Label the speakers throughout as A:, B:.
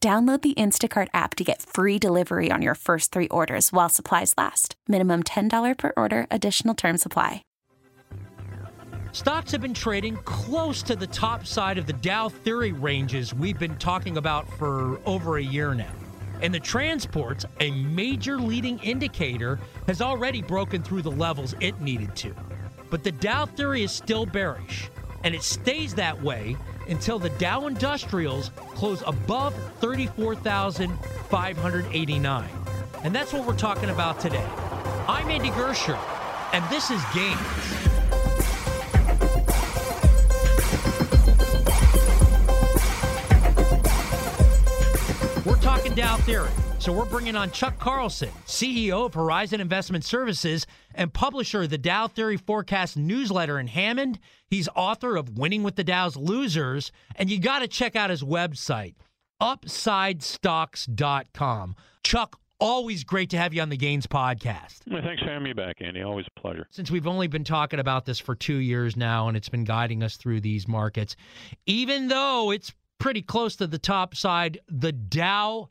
A: Download the Instacart app to get free delivery on your first three orders while supplies last. Minimum $10 per order, additional term supply.
B: Stocks have been trading close to the top side of the Dow theory ranges we've been talking about for over a year now. And the transports, a major leading indicator, has already broken through the levels it needed to. But the Dow theory is still bearish, and it stays that way until the Dow Industrials close above 34,589. And that's what we're talking about today. I'm Andy Gersher, and this is Gains. We're talking Dow Theory. So we're bringing on Chuck Carlson, CEO of Horizon Investment Services and publisher of the Dow Theory Forecast newsletter in Hammond. He's author of Winning with the Dow's Losers, and you got to check out his website, upsidestocks.com. Chuck, always great to have you on the Gains podcast.
C: Well, thanks for having me back, Andy. Always a pleasure.
B: Since we've only been talking about this for two years now, and it's been guiding us through these markets, even though it's pretty close to the top side, the Dow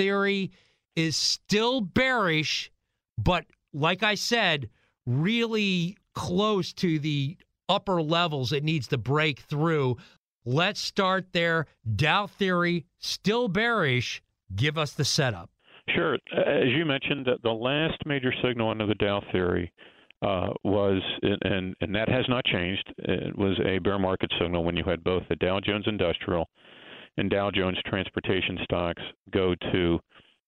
B: theory is still bearish, but like I said, really close to the upper levels it needs to break through. Let's start there. Dow theory still bearish. Give us the setup.
C: Sure. As you mentioned, the last major signal under the Dow theory uh, was, and and that has not changed. It was a bear market signal when you had both the Dow Jones Industrial and Dow Jones Transportation stocks go to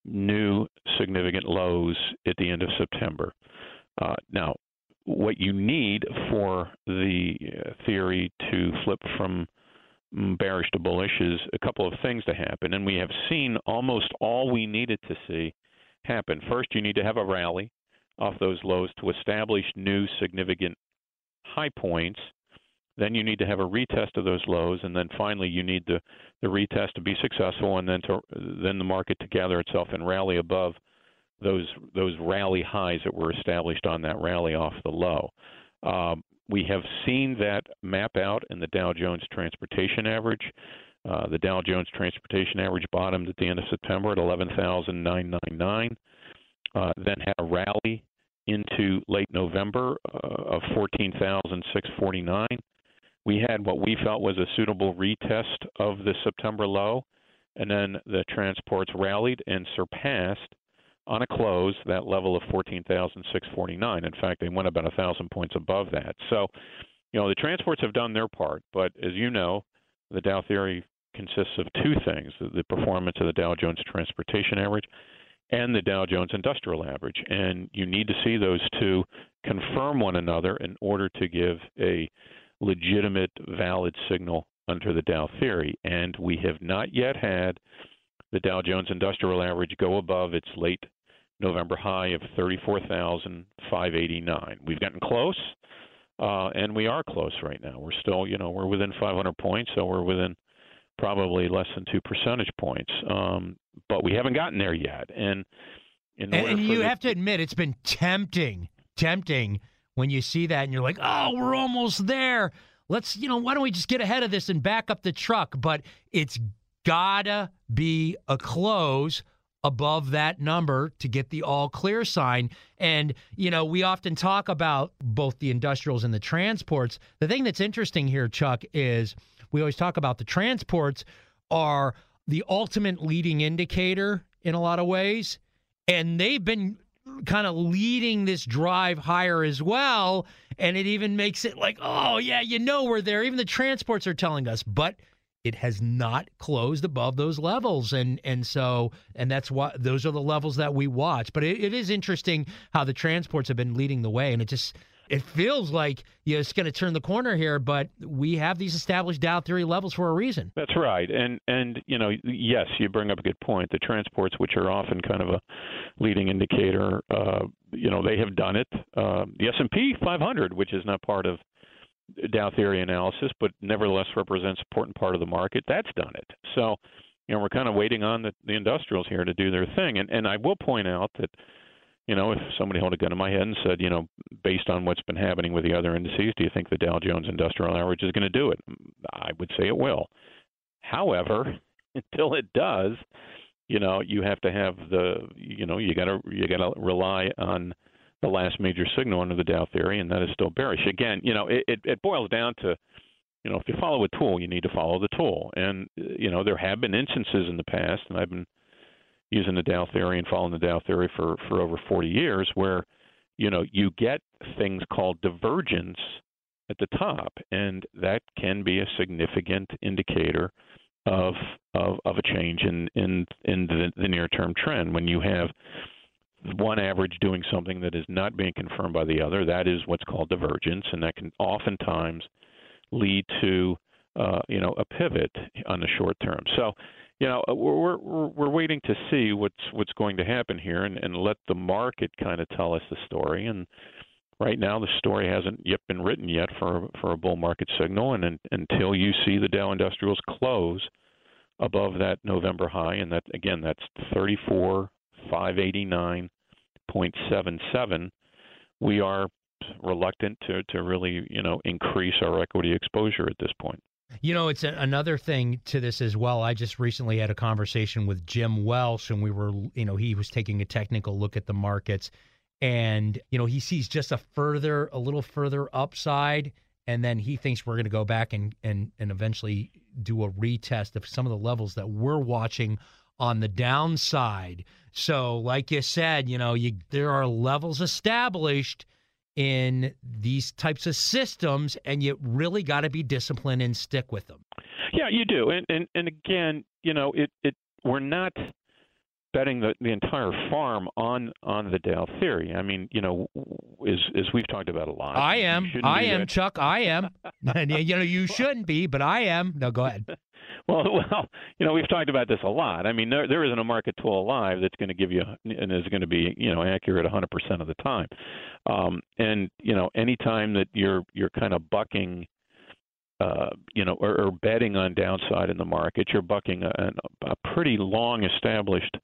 C: new significant lows at the end of September. Uh, now, what you need for the uh, theory to flip from bearish to bullish is a couple of things to happen, and we have seen almost all we needed to see happen. First, you need to have a rally off those lows to establish new significant high points then you need to have a retest of those lows, and then finally you need the, the retest to be successful, and then to then the market to gather itself and rally above those those rally highs that were established on that rally off the low. Um, we have seen that map out in the Dow Jones Transportation Average. Uh, the Dow Jones Transportation Average bottomed at the end of September at 11,999, uh, then had a rally into late November uh, of 14,649 we had what we felt was a suitable retest of the September low, and then the transports rallied and surpassed on a close that level of 14,649. In fact, they went about a thousand points above that. So, you know, the transports have done their part, but as you know, the Dow theory consists of two things: the performance of the Dow Jones Transportation Average and the Dow Jones Industrial Average, and you need to see those two confirm one another in order to give a legitimate, valid signal under the Dow theory. And we have not yet had the Dow Jones Industrial Average go above its late November high of 34,589. We've gotten close, uh, and we are close right now. We're still, you know, we're within 500 points, so we're within probably less than two percentage points. Um, but we haven't gotten there yet, and
B: and, and you the, have to admit it's been tempting, tempting when you see that and you're like, oh, we're almost there. Let's, you know, why don't we just get ahead of this and back up the truck? But it's gotta be a close above that number to get the all clear sign. And, you know, we often talk about both the industrials and the transports. The thing that's interesting here, Chuck, is we always talk about the transports are the ultimate leading indicator in a lot of ways. And they've been kind of leading this drive higher as well. And it even makes it like, oh, yeah, you know, we're there. Even the transports are telling us. But it has not closed above those levels and and so and that's why those are the levels that we watch but it, it is interesting how the transports have been leading the way and it just it feels like you know, it's going to turn the corner here, but we have these established Dow theory levels for a reason.
C: That's right, and and you know, yes, you bring up a good point. The transports, which are often kind of a leading indicator, uh, you know, they have done it. Uh, the S and P 500, which is not part of Dow theory analysis, but nevertheless represents an important part of the market, that's done it. So, you know, we're kind of waiting on the, the industrials here to do their thing, and and I will point out that you know, if somebody held a gun to my head and said, you know, based on what's been happening with the other indices, do you think the Dow Jones Industrial Average is going to do it? I would say it will. However, until it does, you know, you have to have the, you know, you got to you got to rely on the last major signal under the Dow theory, and that is still bearish. Again, you know, it, it, it boils down to, you know, if you follow a tool, you need to follow the tool, and you know, there have been instances in the past, and I've been using the Dow theory and following the Dow theory for for over 40 years, where you know you get things called divergence at the top, and that can be a significant indicator of of, of a change in in in the, the near term trend. When you have one average doing something that is not being confirmed by the other, that is what's called divergence, and that can oftentimes lead to uh, you know a pivot on the short term. So you know uh, we're we're we're waiting to see what's what's going to happen here and, and let the market kind of tell us the story. And right now the story hasn't yet been written yet for for a bull market signal. And, and until you see the Dow Industrials close above that November high and that again that's 34,589.77 we are reluctant to to really you know increase our equity exposure at this point
B: you know, it's a, another thing to this as well. I just recently had a conversation with Jim Welsh, and we were, you know, he was taking a technical look at the markets, and you know, he sees just a further, a little further upside, and then he thinks we're going to go back and and and eventually do a retest of some of the levels that we're watching on the downside. So, like you said, you know, you there are levels established in these types of systems, and you really got to be disciplined and stick with them.
C: Yeah, you do, and and and again, you know, it it we're not betting the, the entire farm on on the Dow theory. I mean, you know, as as we've talked about a lot.
B: I am. I am, that. Chuck. I am. you know, you shouldn't be, but I am. No, go ahead.
C: Well, well, you know, we've talked about this a lot. I mean, there there isn't a market tool alive that's going to give you and is going to be you know accurate 100% of the time. Um, and you know, anytime that you're you're kind of bucking, uh, you know, or, or betting on downside in the market, you're bucking a, a pretty long established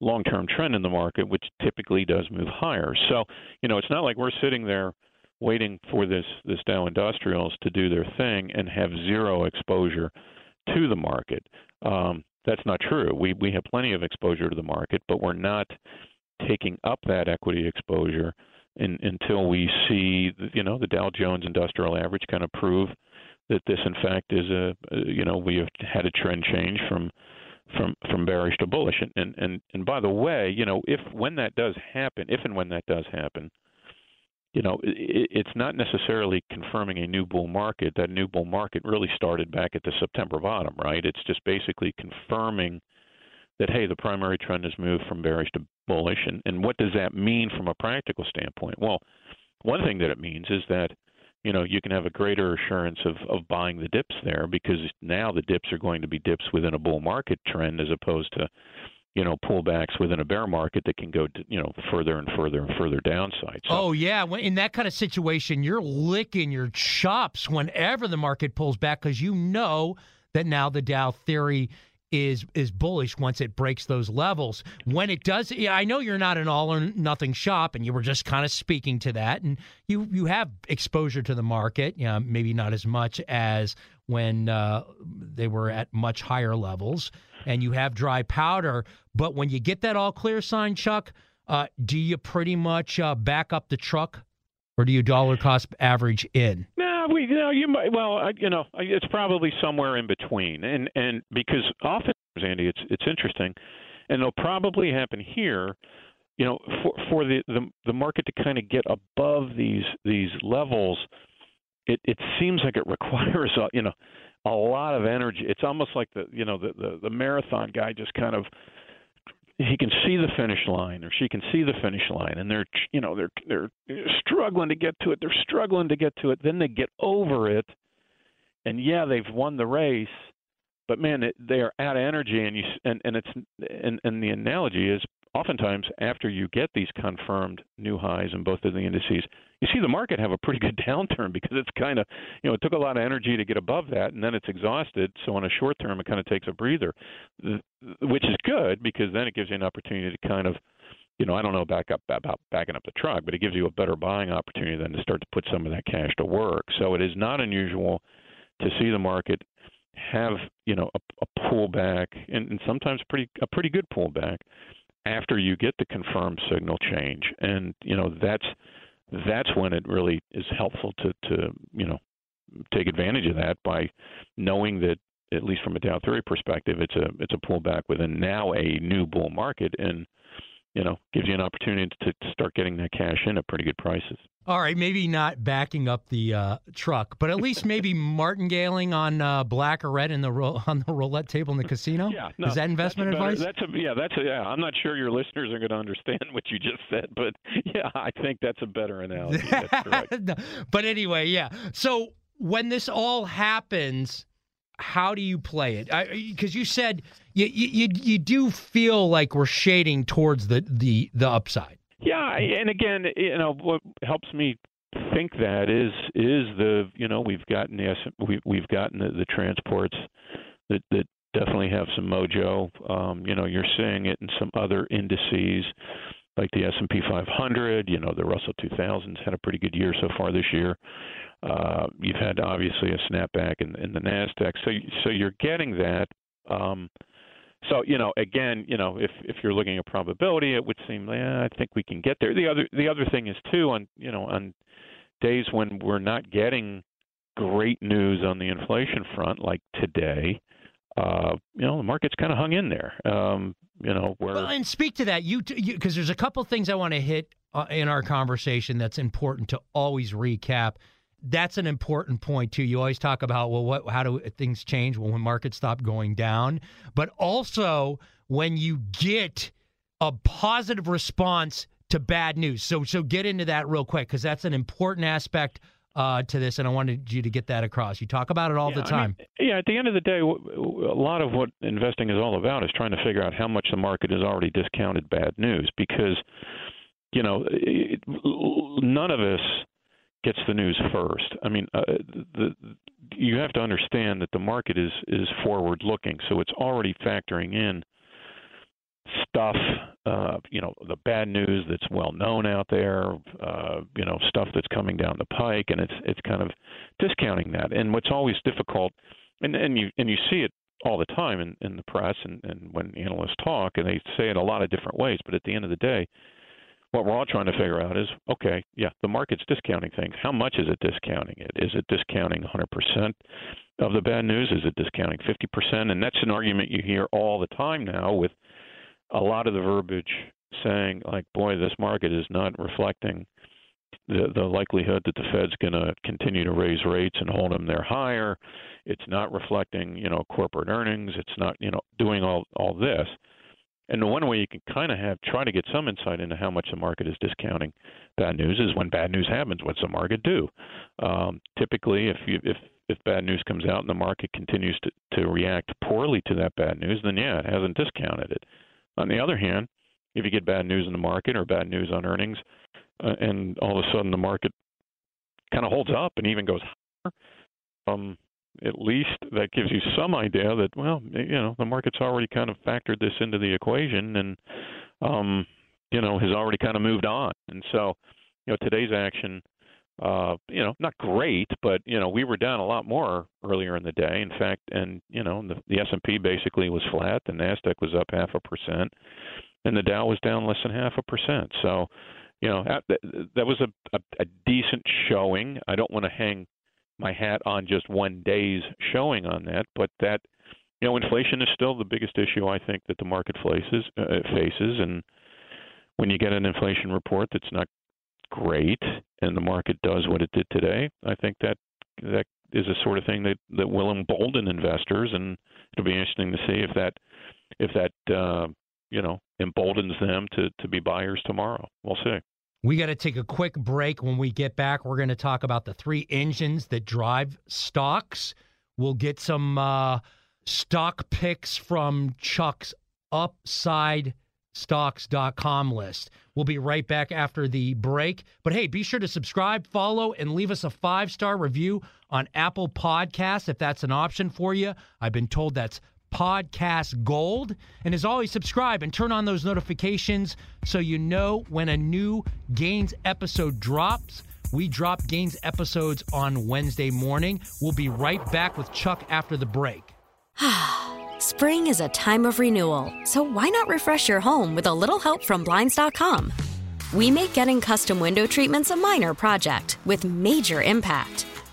C: long-term trend in the market, which typically does move higher. So, you know, it's not like we're sitting there waiting for this this Dow Industrials to do their thing and have zero exposure to the market. Um, that's not true. We we have plenty of exposure to the market, but we're not taking up that equity exposure in, until we see you know the Dow Jones Industrial Average kind of prove that this in fact is a you know we have had a trend change from from from bearish to bullish and and and, and by the way you know if when that does happen if and when that does happen you know, it, it's not necessarily confirming a new bull market. That new bull market really started back at the September bottom, right? It's just basically confirming that hey, the primary trend has moved from bearish to bullish, and and what does that mean from a practical standpoint? Well, one thing that it means is that you know you can have a greater assurance of of buying the dips there because now the dips are going to be dips within a bull market trend as opposed to you know pullbacks within a bear market that can go to, you know further and further and further downside.
B: So, oh yeah, in that kind of situation, you're licking your chops whenever the market pulls back because you know that now the Dow theory is is bullish once it breaks those levels. When it does, yeah, I know you're not an all or nothing shop, and you were just kind of speaking to that, and you you have exposure to the market, you know, maybe not as much as when uh, they were at much higher levels, and you have dry powder. But when you get that all clear sign, Chuck, uh, do you pretty much uh, back up the truck, or do you dollar cost average in?
C: No, we you know you might well I, you know it's probably somewhere in between, and and because often Andy, it's it's interesting, and it'll probably happen here. You know, for for the the, the market to kind of get above these these levels, it it seems like it requires a you know a lot of energy. It's almost like the you know the the, the marathon guy just kind of he can see the finish line or she can see the finish line and they're you know they're they're struggling to get to it. They're struggling to get to it. Then they get over it. And yeah they've won the race but man it, they are out of energy and you and and it's and and the analogy is oftentimes after you get these confirmed new highs in both of the indices, you see the market have a pretty good downturn because it's kind of, you know, it took a lot of energy to get above that and then it's exhausted. So on a short term, it kind of takes a breather, which is good because then it gives you an opportunity to kind of, you know, I don't know back up about backing up the truck, but it gives you a better buying opportunity than to start to put some of that cash to work. So it is not unusual to see the market have, you know, a, a pullback and, and sometimes pretty a pretty good pullback after you get the confirmed signal change, and you know that's that's when it really is helpful to to you know take advantage of that by knowing that at least from a Dow theory perspective, it's a it's a pullback within now a new bull market, and you know gives you an opportunity to, to start getting that cash in at pretty good prices.
B: All right, maybe not backing up the uh, truck, but at least maybe martingaling on uh, black or red in the ro- on the roulette table in the casino.
C: Yeah, no,
B: is that investment
C: that's
B: advice?
C: That's a yeah, that's a, yeah. I'm not sure your listeners are going to understand what you just said, but yeah, I think that's a better analogy. That's correct.
B: but anyway, yeah. So when this all happens, how do you play it? Because you said you, you you do feel like we're shading towards the the the upside.
C: Yeah, and again, you know, what helps me think that is is the you know we've gotten the we we've gotten the, the transports that that definitely have some mojo. Um, you know, you're seeing it in some other indices like the S&P 500. You know, the Russell 2000's had a pretty good year so far this year. Uh, you've had obviously a snapback in, in the Nasdaq, so so you're getting that. Um, so you know, again, you know, if if you're looking at probability, it would seem, yeah, I think we can get there. The other the other thing is too on you know on days when we're not getting great news on the inflation front, like today, uh, you know, the market's kind of hung in there. Um, you know, where
B: well, and speak to that, you because there's a couple things I want to hit uh, in our conversation that's important to always recap that's an important point too. You always talk about well, what, how do things change well, when markets stop going down, but also when you get a positive response to bad news. So, so get into that real quick because that's an important aspect uh, to this, and I wanted you to get that across. You talk about it all
C: yeah,
B: the time.
C: I mean, yeah, at the end of the day, a lot of what investing is all about is trying to figure out how much the market has already discounted bad news because, you know, it, none of us gets the news first. I mean, uh, the, you have to understand that the market is is forward looking, so it's already factoring in stuff, uh, you know, the bad news that's well known out there, uh, you know, stuff that's coming down the pike, and it's it's kind of discounting that. And what's always difficult, and and you and you see it all the time in, in the press and, and when analysts talk, and they say it a lot of different ways. But at the end of the day, what we're all trying to figure out is okay, yeah, the market's discounting things. How much is it discounting it? Is it discounting 100% of the bad news? Is it discounting 50%? And that's an argument you hear all the time now with a lot of the verbiage saying, like, boy, this market is not reflecting the, the likelihood that the Fed's going to continue to raise rates and hold them there higher. It's not reflecting, you know, corporate earnings. It's not, you know, doing all all this. And the one way you can kind of have try to get some insight into how much the market is discounting bad news is when bad news happens. What's the market do? Um, typically, if you, if if bad news comes out and the market continues to, to react poorly to that bad news, then yeah, it hasn't discounted it. On the other hand, if you get bad news in the market or bad news on earnings, uh, and all of a sudden the market kind of holds up and even goes higher, um, at least that gives you some idea that well, you know, the market's already kind of factored this into the equation and um, you know, has already kind of moved on. And so, you know, today's action uh, you know, not great, but you know, we were down a lot more earlier in the day. In fact, and you know, the, the S&P basically was flat, the Nasdaq was up half a percent, and the Dow was down less than half a percent. So, you know, that, that was a, a, a decent showing. I don't want to hang my hat on just one day's showing on that, but that you know, inflation is still the biggest issue I think that the market faces uh, faces and when you get an inflation report that's not great and the market does what it did today, I think that that is a sort of thing that that will embolden investors, and it'll be interesting to see if that if that uh, you know emboldens them to to be buyers tomorrow. We'll see.
B: We got to take a quick break. When we get back, we're going to talk about the three engines that drive stocks. We'll get some uh, stock picks from Chuck's upside stocks.com list. We'll be right back after the break. But hey, be sure to subscribe, follow, and leave us a five star review on Apple Podcasts if that's an option for you. I've been told that's podcast gold. And as always, subscribe and turn on those notifications so you know when a new Gains episode drops. We drop Gains episodes on Wednesday morning. We'll be right back with Chuck after the break.
D: Spring is a time of renewal, so why not refresh your home with a little help from Blinds.com? We make getting custom window treatments a minor project with major impact.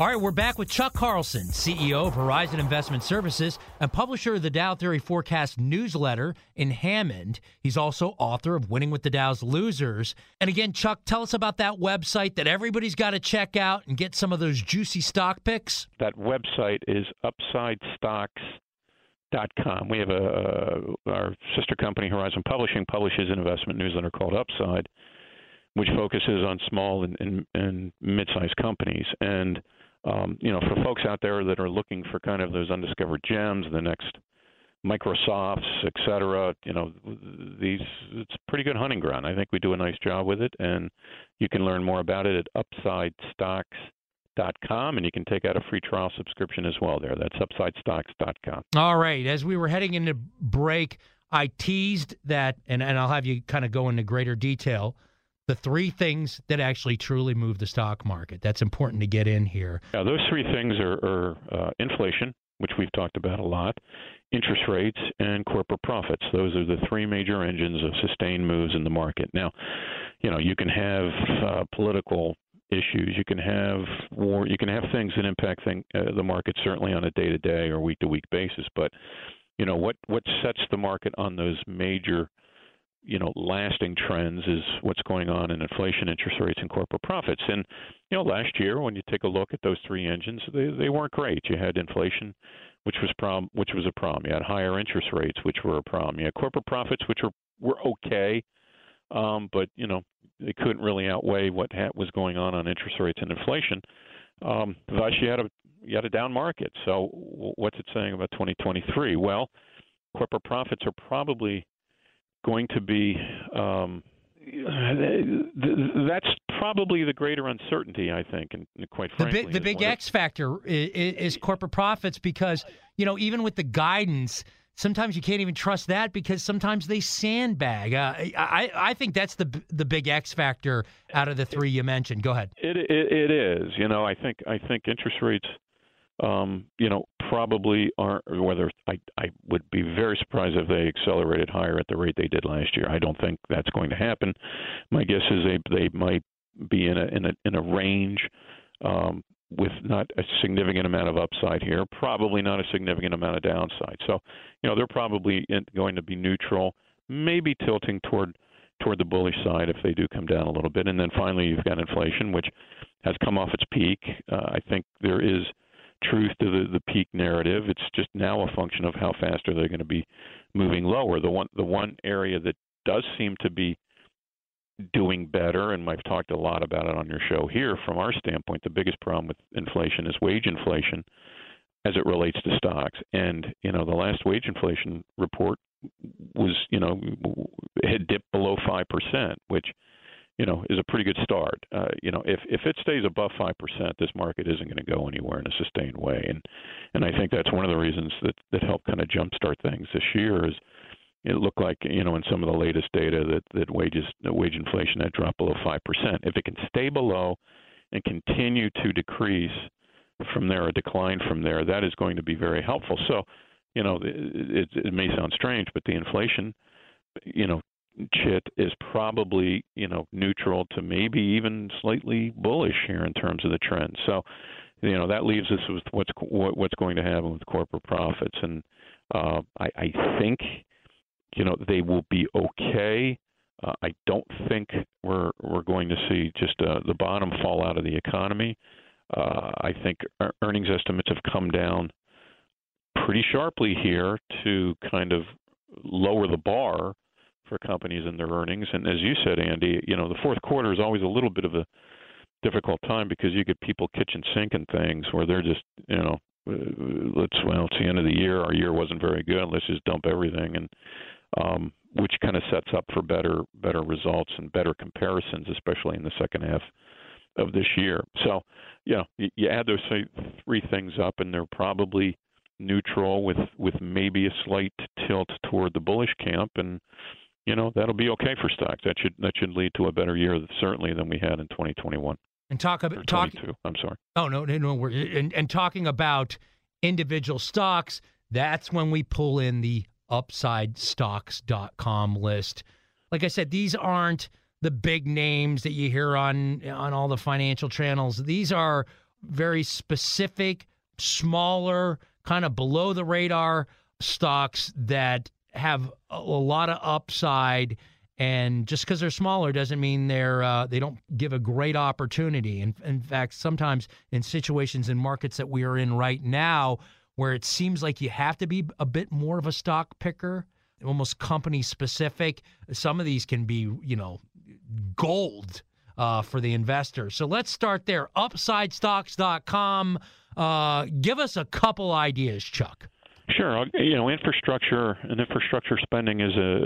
B: All right, we're back with Chuck Carlson, CEO of Horizon Investment Services and publisher of the Dow Theory Forecast newsletter in Hammond. He's also author of Winning with the Dow's Losers. And again, Chuck, tell us about that website that everybody's got to check out and get some of those juicy stock picks.
C: That website is upsidestocks.com. We have a our sister company Horizon Publishing publishes an investment newsletter called Upside, which focuses on small and, and, and mid-sized companies and um, you know, for folks out there that are looking for kind of those undiscovered gems, the next Microsofts, et cetera, you know, these it's pretty good hunting ground. I think we do a nice job with it, and you can learn more about it at upsidestocks.com, and you can take out a free trial subscription as well there. That's upsidestocks.com.
B: All right. As we were heading into break, I teased that, and, and I'll have you kind of go into greater detail the three things that actually truly move the stock market. That's important to get in here.
C: Yeah, those three things are, are uh, inflation, which we've talked about a lot, interest rates, and corporate profits. Those are the three major engines of sustained moves in the market. Now, you know, you can have uh, political issues, you can have war, you can have things that impact thing, uh, the market certainly on a day-to-day or week-to-week basis, but you know what what sets the market on those major you know lasting trends is what's going on in inflation, interest rates, and corporate profits. And you know, last year when you take a look at those three engines, they they weren't great. You had inflation, which was problem, which was a problem. You had higher interest rates, which were a problem. You had corporate profits, which were were okay, um, but you know they couldn't really outweigh what ha- was going on on interest rates and inflation. Um, thus, you had a you had a down market. So, what's it saying about 2023? Well, corporate profits are probably going to be um, that's probably the greater uncertainty, I think, and quite frankly,
B: the big, the big X factor is, is, corporate profits because you know even with the guidance, sometimes you can't even trust that because sometimes they sandbag. Uh, I I think that's the the big X factor out of the three you mentioned. Go ahead.
C: It it, it is. You know, I think I think interest rates um, you know, probably aren't. Whether I, I would be very surprised if they accelerated higher at the rate they did last year. I don't think that's going to happen. My guess is they they might be in a in a in a range um, with not a significant amount of upside here, probably not a significant amount of downside. So, you know, they're probably going to be neutral, maybe tilting toward toward the bullish side if they do come down a little bit. And then finally, you've got inflation, which has come off its peak. Uh, I think there is truth to the, the peak narrative. It's just now a function of how fast are they going to be moving lower. The one the one area that does seem to be doing better, and I've talked a lot about it on your show here. From our standpoint, the biggest problem with inflation is wage inflation as it relates to stocks. And you know, the last wage inflation report was you know had dipped below five percent, which you know is a pretty good start. Uh, you know, if if it stays above five percent, this market isn't going to go anywhere in a sustained way. And and I think that's one of the reasons that that helped kind of jumpstart things this year is it looked like you know in some of the latest data that that wages wage inflation had dropped below five percent. If it can stay below and continue to decrease from there, a decline from there, that is going to be very helpful. So, you know, it, it, it may sound strange, but the inflation, you know, chit is probably you know neutral to maybe even slightly bullish here in terms of the trend. So, you know, that leaves us with what's what's going to happen with corporate profits, and uh, I, I think you know they will be okay. Uh, I don't think we're we're going to see just uh, the bottom fall out of the economy. Uh, I think earnings estimates have come down pretty sharply here to kind of lower the bar for companies and their earnings. And as you said, Andy, you know the fourth quarter is always a little bit of a difficult time because you get people kitchen sinking things where they're just you know uh, let's well it's the end of the year our year wasn't very good let's just dump everything and um, which kind of sets up for better better results and better comparisons, especially in the second half of this year. So, yeah, you, you add those three things up, and they're probably neutral with with maybe a slight tilt toward the bullish camp, and you know that'll be okay for stocks. That should that should lead to a better year certainly than we had in 2021.
B: And talk about talk.
C: I'm sorry.
B: Oh no, no, no. We're, and, and talking about individual stocks. That's when we pull in the upsidestocks.com list. Like I said, these aren't the big names that you hear on on all the financial channels. These are very specific, smaller, kind of below the radar stocks that have a, lot of upside and just because they're smaller doesn't mean they're uh, they don't give a great opportunity. And in, in fact, sometimes in situations in markets that we are in right now, where it seems like you have to be a bit more of a stock picker, almost company specific. Some of these can be, you know, gold uh, for the investor. So let's start there. UpsideStocks.com. Uh, give us a couple ideas, Chuck.
C: Sure. You know, infrastructure and infrastructure spending is a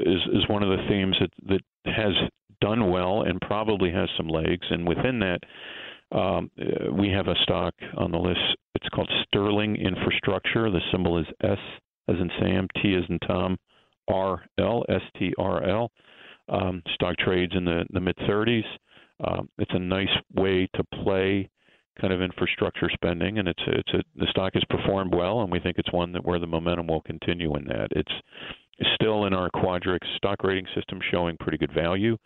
C: is is one of the themes that that has done well and probably has some legs. And within that, um, we have a stock on the list. It's called Sterling Infrastructure. The symbol is S as in Sam, T as in Tom, R L S T R L. Um, stock trades in the, the mid 30s. Um, it's a nice way to play kind of infrastructure spending, and it's it's a, the stock has performed well, and we think it's one that where the momentum will continue in that. It's still in our Quadrix stock rating system showing pretty good value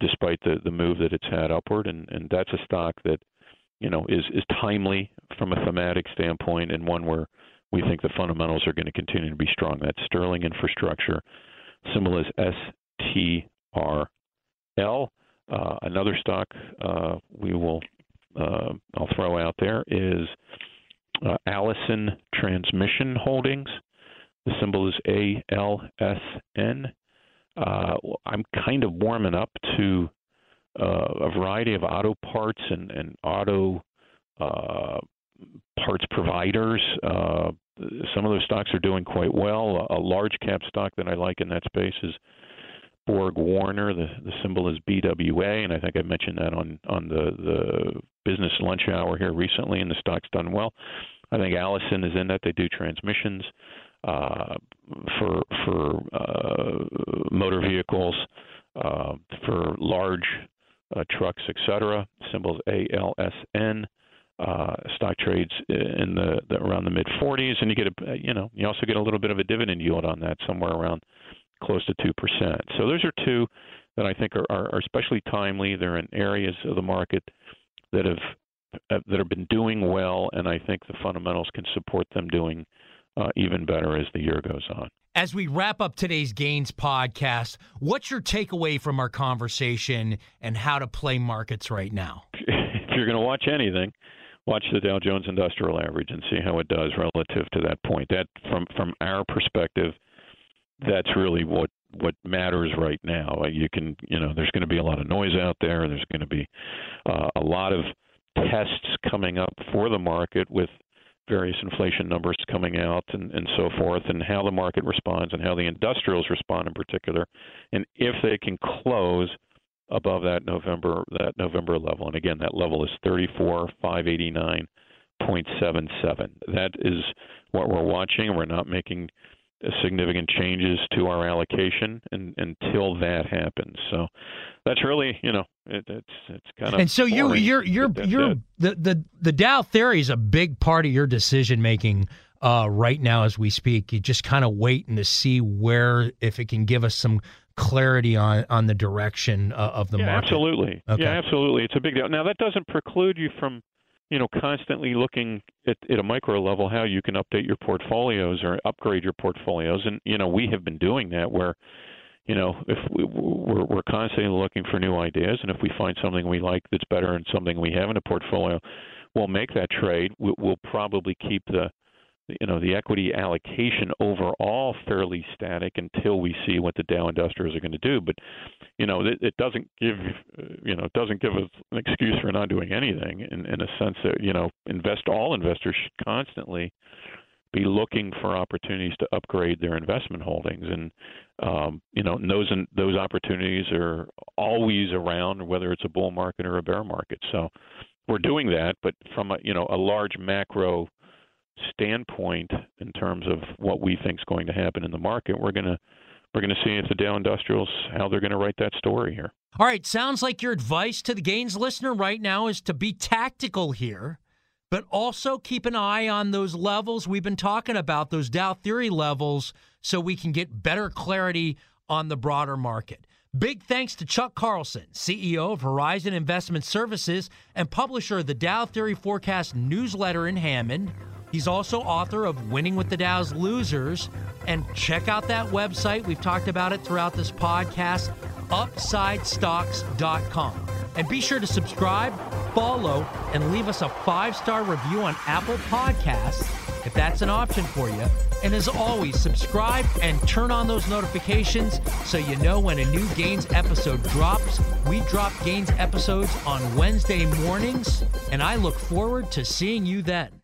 C: despite the the move that it's had upward and and that's a stock that you know is is timely from a thematic standpoint and one where we think the fundamentals are going to continue to be strong that's sterling infrastructure symbol is STRL uh, another stock uh, we will uh, I'll throw out there is uh, Allison Transmission Holdings the symbol is ALSN. Uh, I'm kind of warming up to uh, a variety of auto parts and, and auto uh, parts providers. Uh, some of those stocks are doing quite well. A, a large cap stock that I like in that space is Borg Warner. The, the symbol is BWA, and I think I mentioned that on on the the business lunch hour here recently, and the stock's done well. I think Allison is in that. They do transmissions uh, for for uh, motor vehicles, uh, for large uh, trucks, etc. Symbols ALSN. Uh, stock trades in the, the around the mid 40s, and you get a you know you also get a little bit of a dividend yield on that, somewhere around close to two percent. So those are two that I think are, are, are especially timely. They're in areas of the market that have uh, that have been doing well, and I think the fundamentals can support them doing uh, even better as the year goes on.
B: As we wrap up today's Gains podcast, what's your takeaway from our conversation and how to play markets right now?
C: if you're going to watch anything, watch the Dow Jones Industrial Average and see how it does relative to that point. That, from from our perspective, that's really what what matters right now. You can, you know, there's going to be a lot of noise out there. and There's going to be uh, a lot of tests coming up for the market with various inflation numbers coming out and, and so forth, and how the market responds and how the industrials respond in particular, and if they can close above that November that November level. And again, that level is 34,589.77. That is what we're watching. We're not making significant changes to our allocation and, until that happens. So that's really, you know, it, it's it's kind of.
B: And so you you're you're you're the the the Dow theory is a big part of your decision making. Uh, right now, as we speak, you just kind of waiting to see where, if it can give us some clarity on on the direction uh, of the
C: yeah,
B: market.
C: Absolutely, okay. yeah, absolutely. It's a big deal. Now that doesn't preclude you from you know, constantly looking at, at a micro level how you can update your portfolios or upgrade your portfolios. And you know, we have been doing that where, you know, if we, we're, we're constantly looking for new ideas, and if we find something we like that's better and something we have in a portfolio, we'll make that trade. We'll probably keep the you know the equity allocation overall fairly static until we see what the Dow Industrials are going to do. But you know it, it doesn't give you know it doesn't give us an excuse for not doing anything. In, in a sense that you know invest all investors should constantly be looking for opportunities to upgrade their investment holdings, and um, you know those those opportunities are always around, whether it's a bull market or a bear market. So we're doing that, but from a you know a large macro standpoint in terms of what we think is going to happen in the market, we're going to we're going to see if the Dow Industrials how they're going to write that story here.
B: All right, sounds like your advice to the gains listener right now is to be tactical here, but also keep an eye on those levels we've been talking about, those Dow theory levels, so we can get better clarity on the broader market. Big thanks to Chuck Carlson, CEO of Horizon Investment Services and publisher of the Dow Theory Forecast newsletter in Hammond. He's also author of Winning with the Dow's Losers. And check out that website. We've talked about it throughout this podcast, upsidestocks.com. And be sure to subscribe, follow, and leave us a five star review on Apple Podcasts if that's an option for you. And as always, subscribe and turn on those notifications so you know when a new Gains episode drops. We drop Gains episodes on Wednesday mornings, and I look forward to seeing you then.